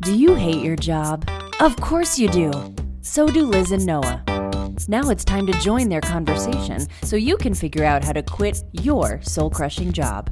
Do you hate your job? Of course you do. So do Liz and Noah. Now it's time to join their conversation so you can figure out how to quit your soul crushing job.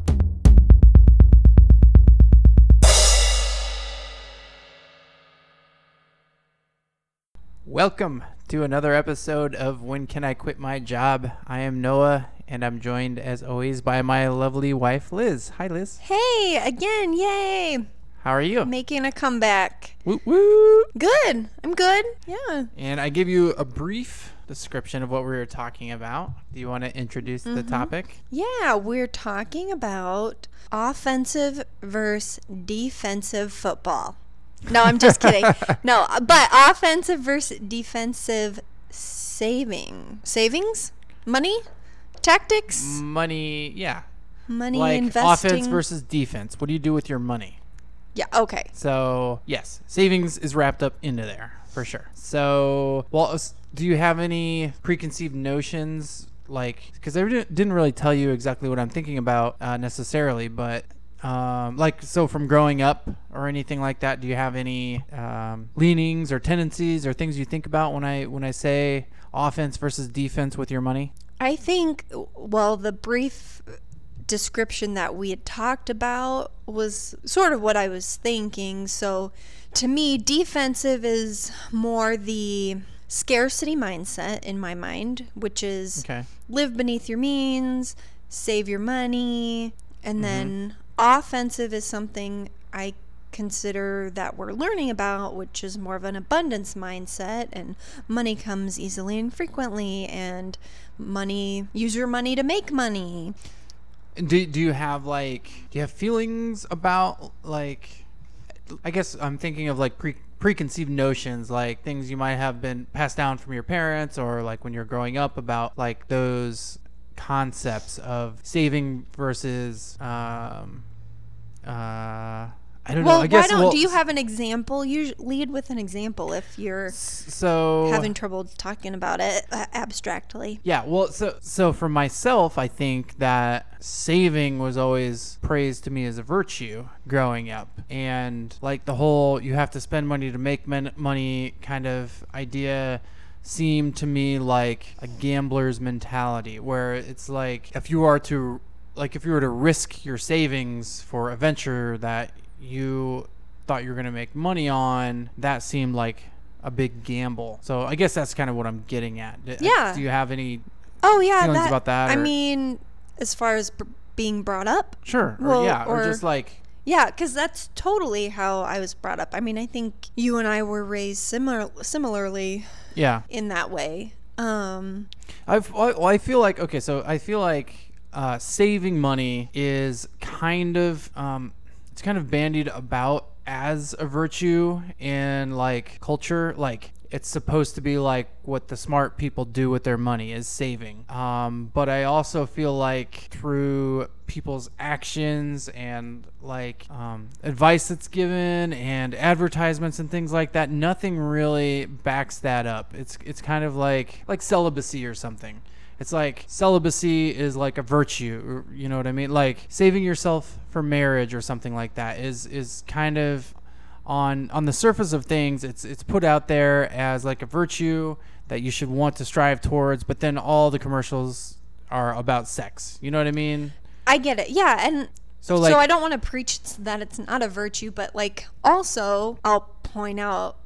Welcome to another episode of When Can I Quit My Job? I am Noah, and I'm joined as always by my lovely wife, Liz. Hi, Liz. Hey, again, yay! How are you? Making a comeback. Woo woo! Good. I'm good. Yeah. And I give you a brief description of what we were talking about. Do you want to introduce the mm-hmm. topic? Yeah, we're talking about offensive versus defensive football. No, I'm just kidding. No, but offensive versus defensive saving. Savings? Money? Tactics? Money, yeah. Money like investing. offense versus defense. What do you do with your money? Yeah, okay. So, yes, savings is wrapped up into there for sure. So, well, do you have any preconceived notions? Like, because I didn't really tell you exactly what I'm thinking about uh, necessarily, but um, like, so from growing up or anything like that, do you have any um, leanings or tendencies or things you think about when I when I say offense versus defense with your money? I think, well, the brief description that we had talked about was sort of what I was thinking. So to me, defensive is more the scarcity mindset in my mind, which is Okay. live beneath your means, save your money, and then offensive is something I consider that we're learning about, which is more of an abundance mindset, and money comes easily and frequently, and money, use your money to make money. Do, do you have like do you have feelings about like I guess I'm thinking of like pre preconceived notions like things you might have been passed down from your parents or like when you're growing up about like those concepts of saving versus um uh I don't Well, know I guess why don't well, do you have an example? You lead with an example if you're so having trouble talking about it uh, abstractly. Yeah, well, so so for myself, I think that saving was always praised to me as a virtue growing up, and like the whole "you have to spend money to make men- money" kind of idea seemed to me like a gambler's mentality, where it's like if you are to like if you were to risk your savings for a venture that you thought you were going to make money on, that seemed like a big gamble. So I guess that's kind of what I'm getting at. D- Yeah. Do you have any? Oh yeah, Feelings that, about that, I or- mean, as far as b- being brought up, Sure. Or, Well, yeah. Or, or- just like. Yeah, because that's totally how I was brought up. I mean, I think you and I were raised similar similarly Yeah. in that way. Um, I've, I, well, I feel like okay, so I feel like uh, saving money is kind of um, it's kind of bandied about as a virtue in like culture, like. It's supposed to be like what the smart people do with their money is saving. Um, but I also feel like through people's actions and like um, advice that's given and advertisements and things like that, nothing really backs that up. It's it's kind of like like celibacy or something. It's like celibacy is like a virtue, you know what I mean? Like saving yourself for marriage or something like that is is kind of on on the surface of things it's it's put out there as like a virtue that you should want to strive towards, but then all the commercials are about sex. You know what I mean? I get it. Yeah, and So like so I don't want to preach that it's not a virtue, but like also I'll point out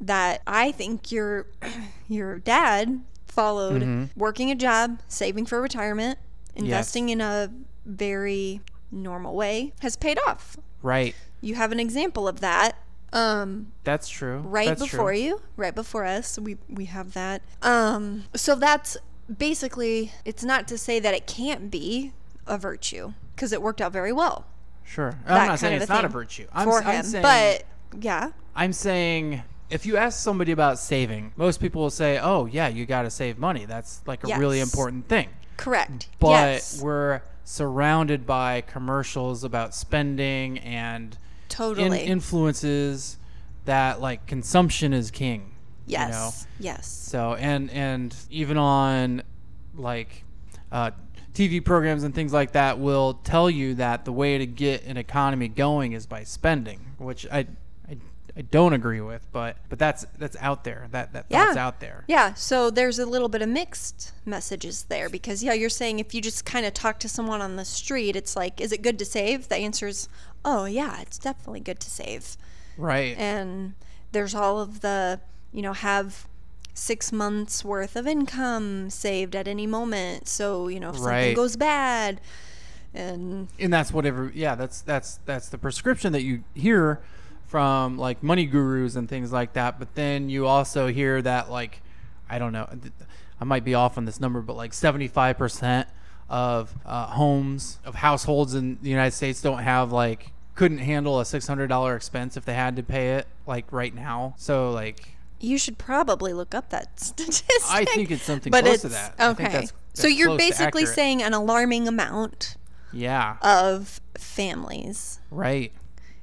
that I think your your dad followed Mm-hmm. working a job, saving for retirement, investing in a very normal way has paid off. right. You have an example of that. Um, That's true. right That's before true. you, right before us. We we have that. Um, so that's basically. It's not to say that it can't be a virtue because it worked out very well Sure. I'm not saying it's not a virtue. I'm, for I'm him. saying, but yeah, I'm saying if you ask somebody about saving, most people will say, "Oh, yeah, you got to save money. That's like a really important thing." correct. But yes, we're surrounded by commercials about spending and in- totally. influences that like consumption is king. yes, You know? yes. So and and even on like uh, TV programs and things like that will tell you that the way to get an economy going is by spending, which I, I, don't agree with, but but that's that's out there. That that Yeah. thought's out there. Yeah, so there's a little bit of mixed messages there because yeah, you're saying if you just kind of talk to someone on the street, it's like, is it good to save? The answer is, oh yeah, it's definitely good to save. Right. And there's all of the, you know, have six months worth of income saved at any moment. So you know, if something goes bad, and and that's whatever yeah that's that's that's the prescription that you hear from like money gurus and things like that but then you also hear that like i don't know i might be off on this number but like 75% of uh, homes of households in the united states don't have like couldn't handle a $600 expense if they had to pay it like right now. So like you should probably look up that statistic. i think it's something but close it's to that. I okay. think that's- so you're basically saying an alarming amount yeah. of families. Right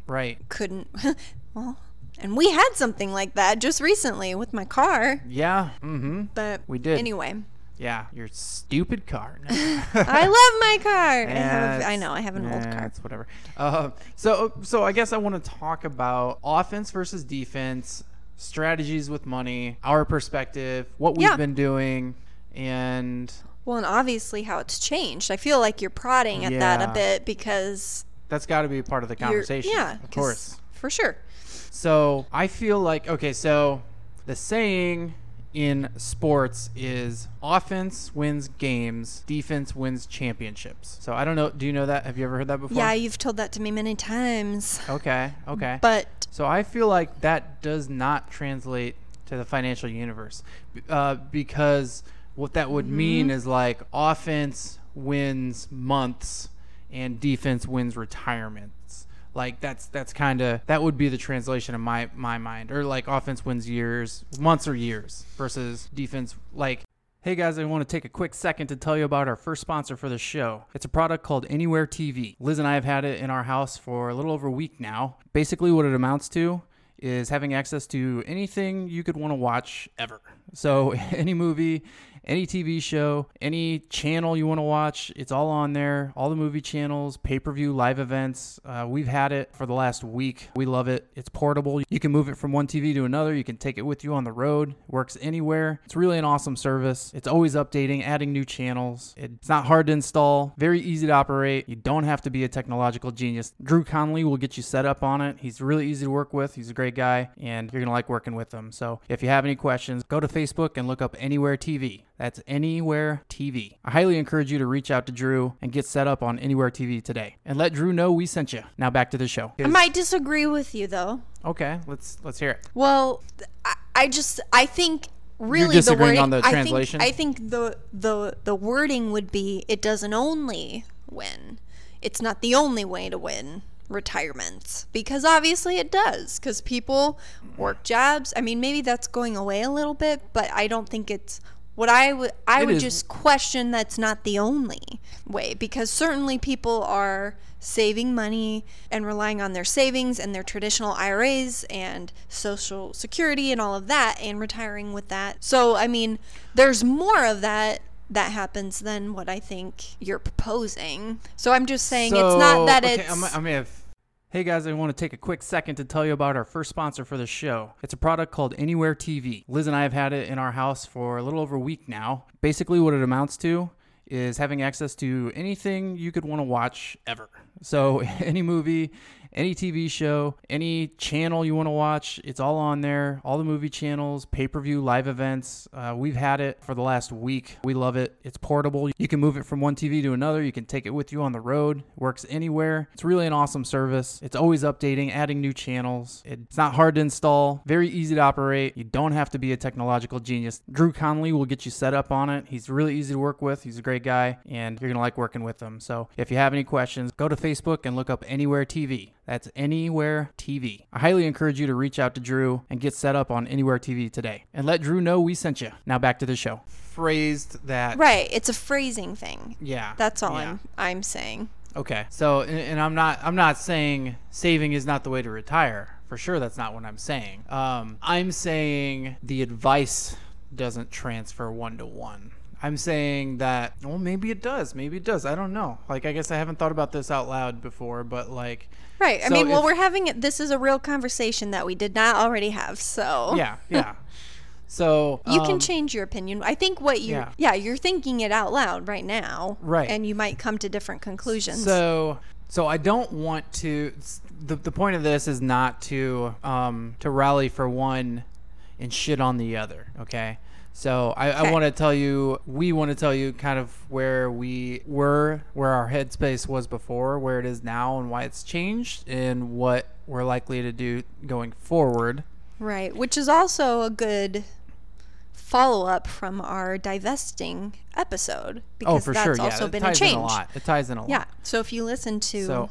right. couldn't well and we had something like that just recently with my car. Yeah mm-hmm. But We did. anyway. Yeah your stupid car. I love my car. I, have, Yeah, I know i have an old car. It's whatever. Uh, so so I guess I want to talk about offense versus defense, strategies with money, our perspective, what we've Yeah. been doing, and well and obviously how it's changed. I feel like you're prodding at that a bit because that's got to be part of the conversation. yeah of course. for sure So I feel like okay, so the saying in sports is offense wins games, defense wins championships. So I don't know. Do you know that? Have you ever heard that before? yeah you've told that to me many times Okay. Okay. but So I feel like that does not translate to the financial universe uh, because what that would mean is like offense wins months and defense wins retirements. Like that's that's kind of that would be the translation in my my mind, or like offense wins years, months or years versus defense like Hey guys, I want to take a quick second to tell you about our first sponsor for the show. It's a product called Anywhere TV. Liz and I have had it in our house for a little over a week now. Basically, what it amounts to is having access to anything you could want to watch ever. So, any movie, any TV show, any channel you want to watch, it's all on there. All the movie channels, pay per view, live events. Uh, we've had it for the last week. We love it. It's portable. You can move it from one TV to another. You can take it with you on the road. It works anywhere. It's really an awesome service. It's always updating, adding new channels. It's not hard to install, very easy to operate. You don't have to be a technological genius. Drew Conley will get you set up on it. He's really easy to work with. He's a great guy, and you're going to like working with him. So if you have any questions, go to Facebook and look up Anywhere TV. That's Anywhere TV. I highly encourage you to reach out to Drew and get set up on Anywhere TV today. And let Drew know we sent you. Now back to the show. i might disagree with you though Okay, let's let's hear it. Well, I, I just I think really disagreeing the wording, on the I think- translation? I think, the the the wording would be it doesn't only win. It's not the only way to win retirements because obviously it does because people work jobs. I mean, maybe that's going away a little bit, but I don't think it's what I would I It would is- just question that's not the only way because certainly people are saving money and relying on their savings and their traditional IRAs and social security and all of that and retiring with that. So, I mean, there's more of that that happens than what I think you're proposing. So, I'm just saying it's not that okay, it's I'm, I'm gonna. Hey guys, I want to take a quick second to tell you about our first sponsor for the show. It's a product called Anywhere TV. Liz and I have had it in our house for a little over a week now. Basically, what it amounts to is having access to anything you could want to watch ever. So, any movie, any TV show, any channel you want to watch, it's all on there. All the movie channels, pay per view, live events. Uh, we've had it for the last week. We love it. It's portable. You can move it from one TV to another. You can take it with you on the road. It works anywhere. It's really an awesome service. It's always updating, adding new channels. It's not hard to install, very easy to operate. You don't have to be a technological genius. Drew Conley will get you set up on it. He's really easy to work with. He's a great guy, and you're going to like working with him. So if you have any questions, go to Facebook and look up Anywhere TV. That's Anywhere TV. I highly encourage you to reach out to Drew and get set up on Anywhere TV today. And let Drew know we sent you. Now back to the show. Phrased that. right, it's a phrasing thing. Yeah. That's all yeah. I'm I'm saying. Okay. So, and, and I'm not I'm not saying saving is not the way to retire. For sure, that's not what I'm saying. Um, I'm saying the advice doesn't transfer one to one. I'm saying that well maybe it does. Maybe it does. I don't know. Like I guess I haven't thought about this out loud before, but like Right. I So mean, well, if- we're having it. This is a real conversation that we did not already have. So yeah, yeah. So you can um, change your opinion. I think what you, yeah. yeah. you're thinking it out loud right now, Right. And you might come to different conclusions. So, so I don't want to. The, the point of this is not to um, to rally for one and shit on the other. Okay. So I, I want to tell you, we want to tell you kind of where we were, where our headspace was before, where it is now, and why it's changed, and what we're likely to do going forward. right, which is also a good follow up from our divesting episode oh, because oh, for that's sure. Yeah, also it been a ties change. in a lot. It ties in a lot. Yeah. So if you listen to So-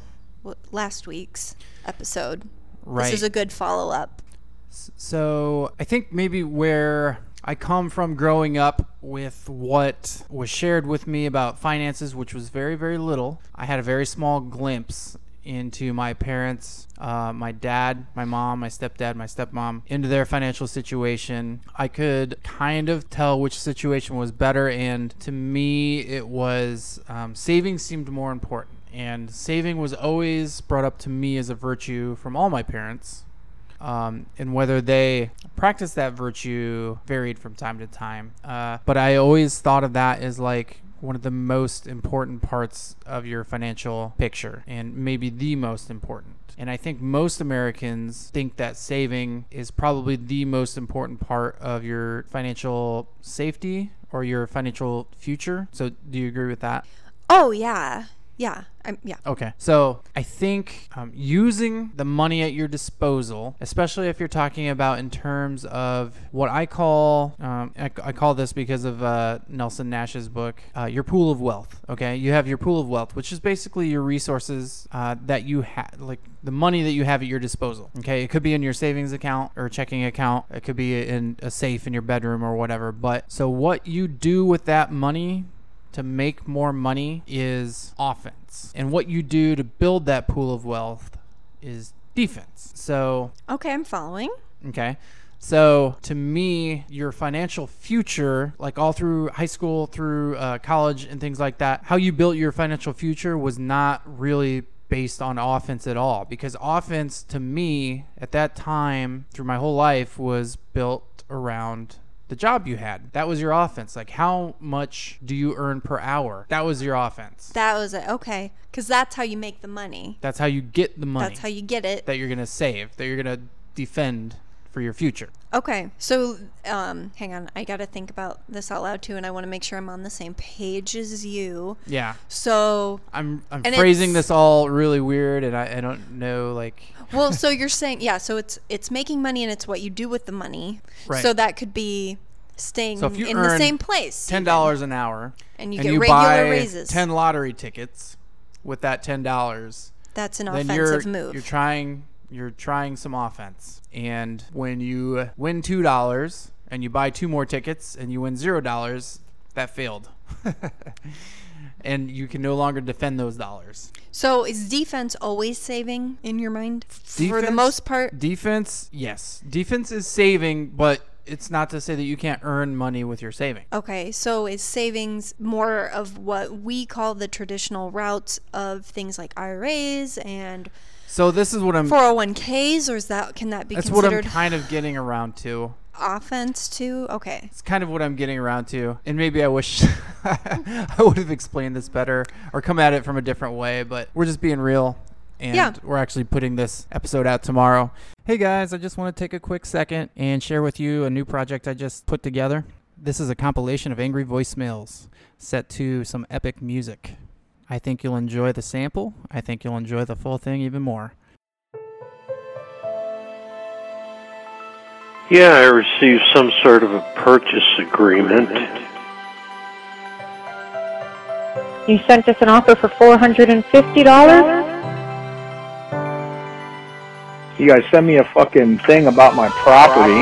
last week's episode, Right. this is a good follow up. So I think maybe where I come from growing up with what was shared with me about finances, which was very, very little, I had a very small glimpse into my parents, uh, my dad, my mom, my stepdad, my stepmom, into their financial situation. I could kind of tell which situation was better, and to me, it was um, saving seemed more important. And saving was always brought up to me as a virtue from all my parents um, and whether they practice that virtue varied from time to time. Uh, but I always thought of that as like one of the most important parts of your financial picture, and maybe the most important. And I think most Americans think that saving is probably the most important part of your financial safety or your financial future. So, do you agree with that? Oh yeah, yeah, I'm, yeah. Okay. So I think um, using the money at your disposal, especially if you're talking about in terms of what I call, um, I, I call this because of uh, Nelson Nash's book, uh, your pool of wealth. Okay. You have your pool of wealth, which is basically your resources uh, that you have, like the money that you have at your disposal. Okay. It could be in your savings account or checking account. It could be in a safe in your bedroom or whatever. But so what you do with that money to make more money is offense. And what you do to build that pool of wealth is defense. So, Okay, I'm following. okay. So, to me, your financial future, like all through high school, through uh, college, and things like that, how you built your financial future was not really based on offense at all. Because offense, to me, at that time, through my whole life, was built around the job you had. That was your offense. Like, how much do you earn per hour? That was your offense. That was it. Okay, because that's how you make the money. That's how you get the money That's how you get it. that you're going to save, that you're going to defend for your future. Okay, so um, hang on. I got to think about this out loud too, and I want to make sure I'm on the same page as you. Yeah. So, I'm I'm phrasing this all really weird and I, I don't know like well, so you're saying yeah. So it's it's making money, and it's what you do with the money. Right. So that could be staying So in the same place. ten dollars an hour And you and get you regular buy raises. ten lottery tickets with that ten dollars, That's an then you're offensive move. you're trying you're trying some offense. And when you win two dollars and you buy two more tickets and you win zero dollars, that failed. and you can no longer defend those dollars. so is defense always saving in your mind? For the most part. Defense, yes. Defense is saving, but it's not to say that you can't earn money with your saving. Okay, so is savings more of what we call the traditional routes of things like IRAs and So this is what I'm 401ks, or is that can that be that's what I'm considered kind of getting around to. offense too? Okay, It's kind of what I'm getting around to. And maybe I wish I would have explained this better or come at it from a different way, but we're just being real. And Yeah. we're actually putting this episode out tomorrow. Hey guys, I just want to take a quick second and share with you a new project I just put together. This is a compilation of angry voicemails set to some epic music. I think you'll enjoy the sample. I think you'll enjoy the full thing even more. Yeah, I received some sort of a purchase agreement. You sent us an offer for $450? You guys sent me a fucking thing about my property.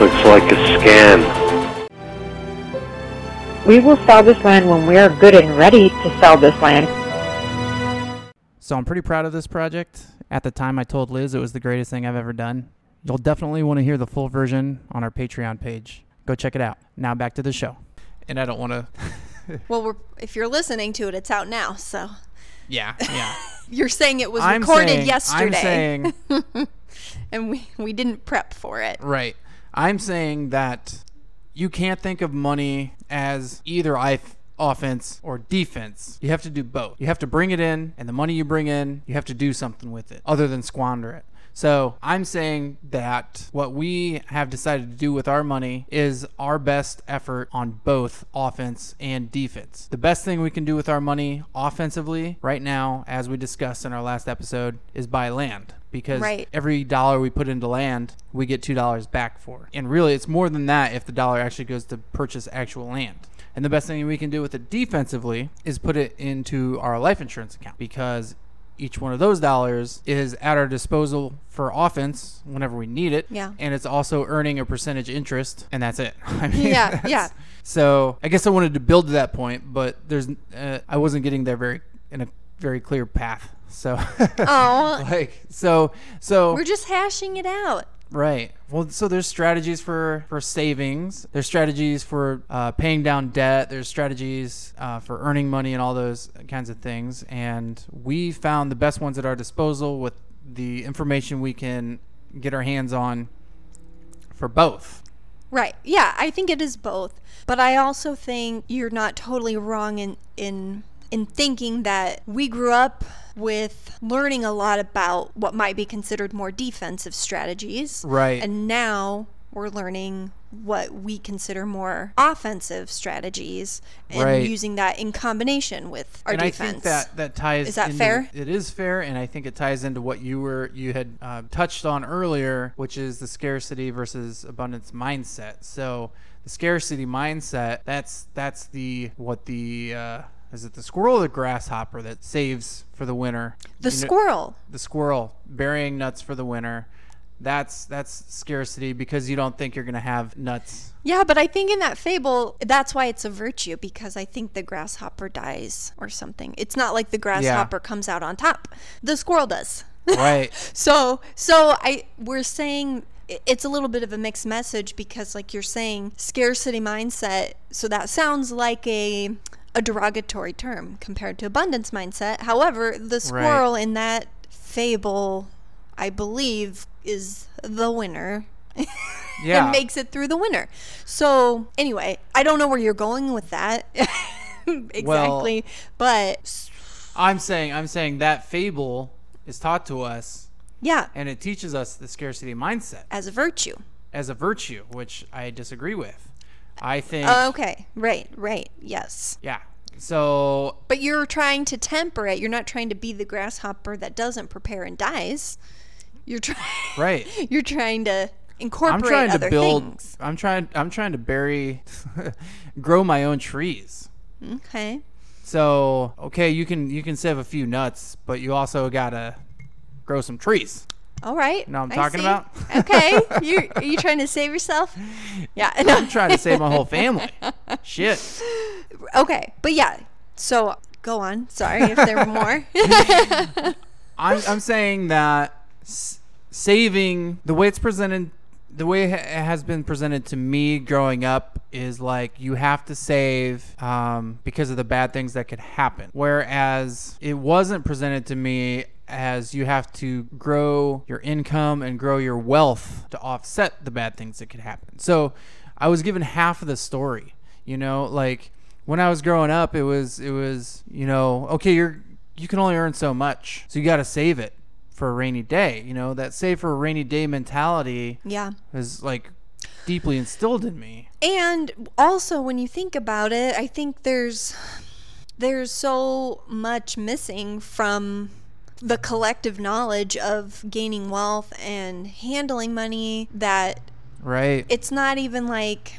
Looks like a scam. We will sell this land when we are good and ready to sell this land. So I'm pretty proud of this project. At the time, I told Liz it was the greatest thing I've ever done. You'll definitely want to hear the full version on our Patreon page. Go check it out. Now back to the show. And I don't want to. Well, we're, if you're listening to it, it's out now. So Yeah, yeah. you're saying it was I'm recorded saying, yesterday, I'm saying and we we didn't prep for it. Right. I'm saying that you can't think of money as either I offense or defense. You have to do both. You have to bring it in, and the money you bring in, you have to do something with it other than squander it. So I'm saying that what we have decided to do with our money is our best effort on both offense and defense. The best thing we can do with our money offensively right now, as we discussed in our last episode, is buy land because Right. every dollar we put into land, we get two dollars back for. And really, it's more than that if the dollar actually goes to purchase actual land. And the best thing we can do with it defensively is put it into our life insurance account because each one of those dollars is at our disposal for offense whenever we need it. Yeah. And it's also earning a percentage interest, and that's it. I mean, Yeah, yeah. So I guess I wanted to build to that point, but there's uh, I wasn't getting there very in a very clear path. So Oh, like so so we're just hashing it out. Right. Well so there's strategies for for savings. There's strategies for uh, paying down debt. There's strategies uh, for earning money and all those kinds of things. And we found the best ones at our disposal with the information we can get our hands on for both. Right. Yeah, I think it is both. But I also think you're not totally wrong in in in thinking that we grew up with learning a lot about what might be considered more defensive strategies. Right. And now we're learning what we consider more offensive strategies and Right. using that in combination with our and defense. I think that that ties. Is that into- fair? It is fair, and I think it ties into what you were you had uh, touched on earlier, which is the scarcity versus abundance mindset. So the scarcity mindset that's that's the what the uh, is it the squirrel or the grasshopper that saves for the winter? the You know- squirrel. the squirrel burying nuts for the winter. That's that's scarcity because you don't think you're gonna have nuts. Yeah, but I think in that fable, that's why it's a virtue because I think the grasshopper dies or something. It's not like the grasshopper comes out on top. The squirrel does. Right. So, so I we're saying it's a little bit of a mixed message because like you're saying scarcity mindset, so that sounds like a a derogatory term compared to abundance mindset. However, the squirrel in that fable, I believe, is the winner. Yeah. and makes it through the winter. So anyway, I don't know where you're going with that exactly, but I'm saying I'm saying that fable is taught to us yeah, and it teaches us the scarcity mindset as a virtue. as a virtue, which I disagree with. I think, Oh, Okay, right, right, yes. yeah. So But you're trying to temper it. You're not trying to be the grasshopper that doesn't prepare and dies. You're trying. right, You're trying to incorporate I'm trying to build. things. I'm trying. I'm trying to bury, grow my own trees. Okay. So okay, you can you can save a few nuts, but you also gotta grow some trees. All right. Know what I'm I talking see. about? Okay. You are you trying to save yourself? Yeah. No. I'm trying to save my whole family. Shit. Okay. But yeah. So go on. Sorry if there were more. I'm I'm saying that s- saving the way it's presented, the way it it has been presented to me growing up is like you have to save um, because of the bad things that could happen. Whereas it wasn't presented to me as you have to grow your income and grow your wealth to offset the bad things that could happen. So I was given half of the story. You know, like when I was growing up, it was it was you know okay you're you can only earn so much, so you got to save it for a rainy day. You know that save for a rainy day mentality yeah. is like deeply instilled in me. And also when you think about it, I think there's there's so much missing from the collective knowledge of gaining wealth and handling money that Right. it's not even like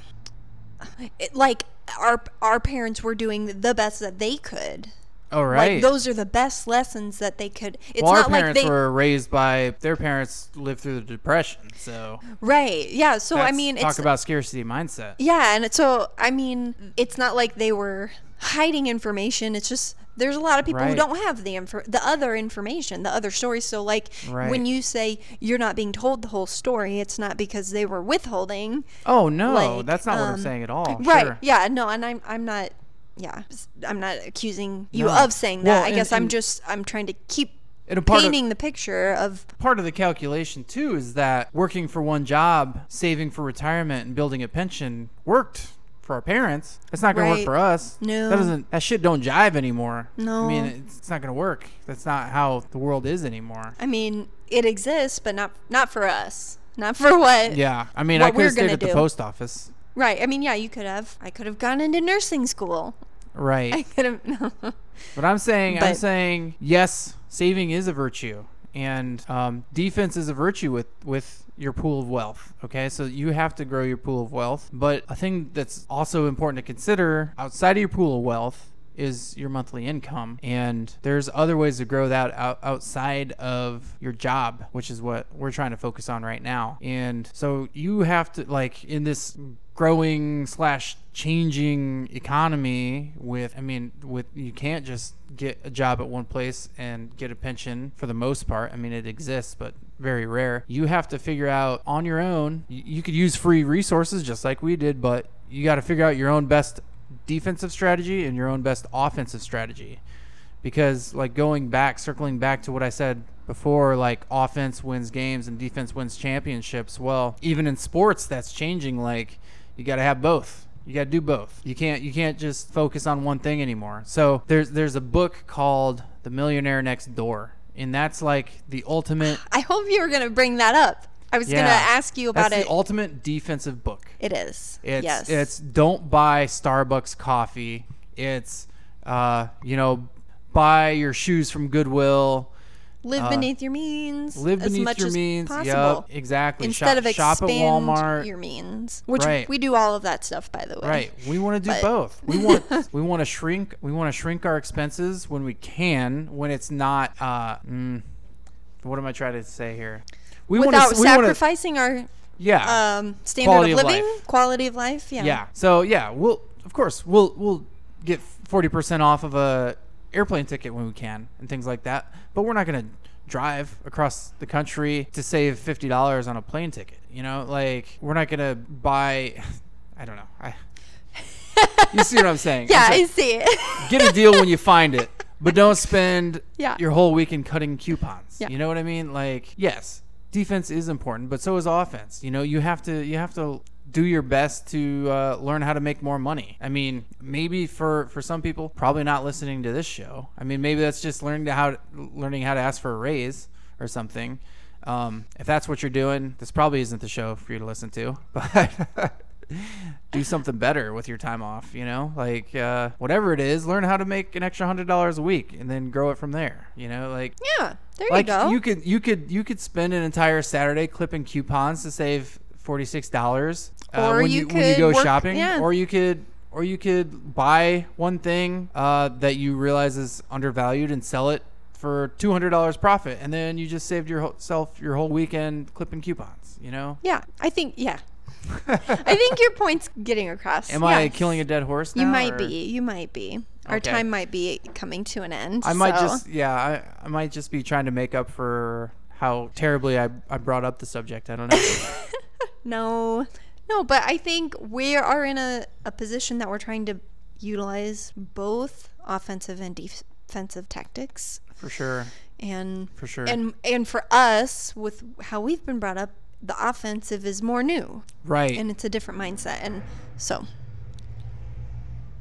it, like our our parents were doing the best that they could. oh right. Like those are the best lessons that they could. It's well, our not like they were raised by their parents lived through the depression, so right. Yeah. So I mean, talk about scarcity mindset. Yeah, and so I mean, it's not like they were hiding information. It's just there's a lot of people who don't have the info, the other information, the other stories. So like Right. when you say you're not being told the whole story, it's not because they were withholding. Oh no, Like, that's not what I'm um, saying at all. Right. Sure. Yeah. No. And I'm I'm not. Yeah. I'm not accusing you No. of saying that. Well, I and- guess I'm just I'm trying to keep part of- painting the picture of part of the calculation too is that working for one job, saving for retirement, and building a pension worked for our parents. It's not to Right. work for us. No. that doesn't. That shit don't jive anymore. No. I mean it's, it's not to work. That's not how the world is anymore. I mean, it exists, but not not for us. Not for what. Yeah, I mean I could have stayed gonna at the post office. Right. I mean, yeah, you could have. I could have gone into nursing school. Right. I could have. No. But I'm saying, I'm saying, yes, saving is a virtue, and um, defense is a virtue with with your pool of wealth. Okay, so you have to grow your pool of wealth. But a thing that's also important to consider outside of your pool of wealth is your monthly income and there's other ways to grow that out, outside of your job which is what we're trying to focus on right now. And so you have to like in this growing slash changing economy with i mean with you can't just get a job at one place and get a pension for the most part. I mean it exists but very rare. You have to figure out on your own you, you could use free resources just like we did but you got to figure out your own best defensive strategy and your own best offensive strategy. Because like going back circling back to what i said before like offense wins games and defense wins championships well even in sports that's changing like you got to have both. You got to do both. You can't you can't just focus on one thing anymore. So there's there's a book called the millionaire next door and that's like the ultimate I hope you were to bring that up. I was going to ask you about that's it. the ultimate defensive book it is. it's yes. it's don't buy Starbucks coffee. It's uh, you know, buy your shoes from Goodwill. live uh, beneath your means. Live as beneath much your as means. Possible. Yep, exactly. Instead shop, of shop at expand Walmart. your means, which Right. we do all of that stuff, by the way. Right. We want to do But- both. We want we want to shrink we want to shrink our expenses when we can when it's not uh mm, what am I trying to say here? We wanna Without wanna- sacrificing our yeah. um, standard Quality of of living, life. quality of life. Yeah. Yeah. So yeah, we'll of course we'll we'll get forty percent off of a airplane ticket when we can and things like that. But we're not gonna drive across the country to save fifty dollars on a plane ticket. You know, like we're not gonna buy. I don't know. I. You see what I'm saying? Yeah, It's I see it. get a deal when you find it, but don't spend Yeah. your whole weekend cutting coupons. Yeah. You know what I mean? Like, yes, defense is important, but so is offense. You know, you have to you have to do your best to uh, learn how to make more money. I mean, maybe for for some people, probably not listening to this show. I mean, maybe that's just learning to how to, learning how to ask for a raise or something. Um, if that's what you're doing, this probably isn't the show for you to listen to. But do something better with your time off. You know, like uh, whatever it is, learn how to make an extra hundred dollars a week and then grow it from there. You know, like yeah. There like you go. you could you could you could spend an entire Saturday clipping coupons to save forty six dollars uh, when you you, when you go work- shopping, yeah. or you could or you could buy one thing uh, that you realize is undervalued and sell it for two hundred dollars profit, and then you just saved yourself your whole weekend clipping coupons. You know. yeah. I think. Yeah. I think your point's getting across. Am I killing a dead horse? You might or- be. You might be. Our Okay. time might be coming to an end. I might just yeah, I, I might just be trying to make up for how terribly I, I brought up the subject. I don't know. No, no, but I think we are in a, a position that we're trying to utilize both offensive and defensive tactics. for sure. And For sure. and and for us, with how we've been brought up, the offensive is more new Right. and it's a different mindset. And so,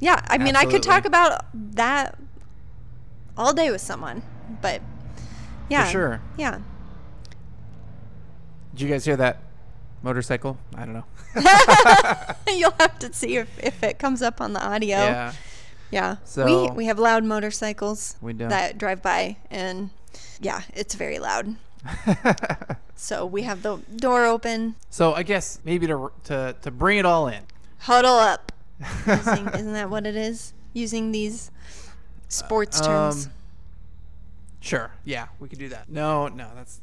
yeah, I mean, I could talk about that all day with someone, but yeah, For sure. yeah. Did you guys hear that motorcycle? I don't know. You'll have to see if, if it comes up on the audio. Yeah. Yeah. So- we we have loud motorcycles that drive by and yeah, it's very loud. So we have the door open. so I guess maybe to to to bring it all in. Huddle up. Using, isn't that what it is? Using these sports terms. Um, Sure. Yeah, we could do that. No, no, that's.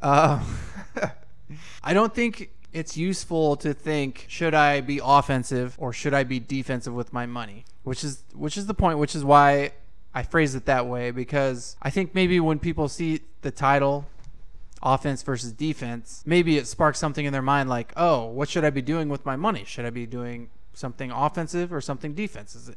Uh, I don't think it's useful to think should I be offensive or should I be defensive with my money, which is which is the point. Which is why I phrase it that way because I think maybe when people see the title offense versus defense, maybe it sparks something in their mind like, oh, what should I be doing with my money? Should I be doing something offensive or something defensive?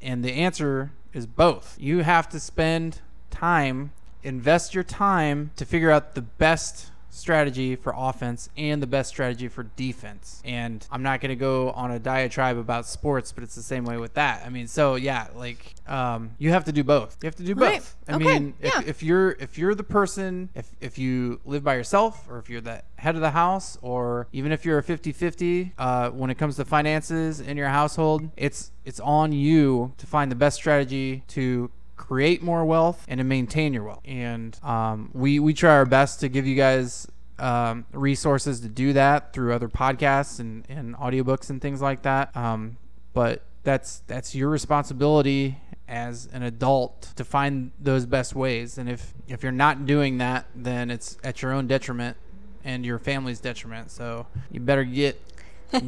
And the answer is both. You have to spend time, invest your time to figure out the best strategy for offense and the best strategy for defense. And I'm not going to go on a diatribe about sports, but it's the same way with that. I mean, so yeah, like um, you have to do both. You have to do both. Right. I Okay. mean, if, Yeah. if you're if you're the person, if if you live by yourself or if you're the head of the house or even if you're a 50-50 uh, when it comes to finances in your household, it's it's on you to find the best strategy to create more wealth and to maintain your wealth. And um, we we try our best to give you guys um, resources to do that through other podcasts and, and audiobooks and things like that. Um, but that's that's your responsibility as an adult to find those best ways. And if if you're not doing that, then it's at your own detriment and your family's detriment. So you better get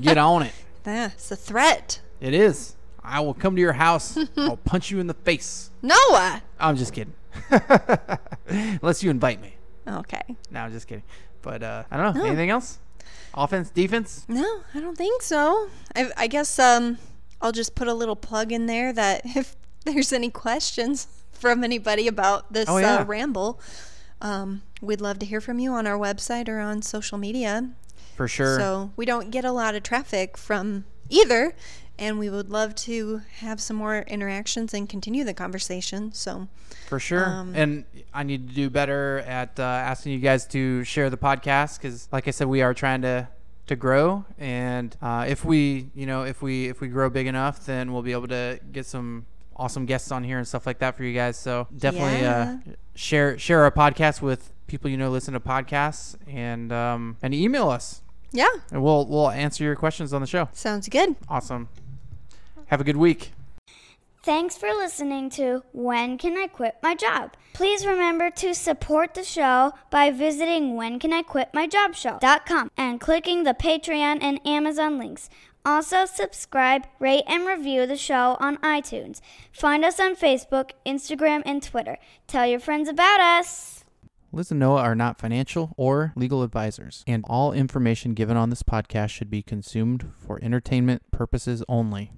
get on it. That's a threat. It is. I will come to your house. I'll punch you in the face. Noah. I'm just kidding. Unless you invite me. Okay. No, I'm just kidding. But uh, I don't know. No. Anything else? Offense, defense? No, I don't think so. I, I guess um, I'll just put a little plug in there that if there's any questions from anybody about this Oh, yeah. uh, ramble, um, we'd love to hear from you on our website or on social media. For sure. So we don't get a lot of traffic from either, and we would love to have some more interactions and continue the conversation. So For sure. Um, and I need to do better at uh, asking you guys to share the podcast because, like I said, we are trying to to grow. And uh, if we, you know, if we if we grow big enough, then we'll be able to get some awesome guests on here and stuff like that for you guys. So definitely Yeah. uh, share share our podcast with people you know listen to podcasts and um, and email us yeah, and we'll we'll answer your questions on the show. sounds good. Awesome. Have a good week. Thanks for listening to When Can I Quit My Job? Please remember to support the show by visiting whencaniquitmyjobshow.com and clicking the Patreon and Amazon links. Also, subscribe, rate, and review the show on iTunes. Find us on Facebook, Instagram, and Twitter. Tell your friends about us. Liz and Noah are not financial or legal advisors, and all information given on this podcast should be consumed for entertainment purposes only.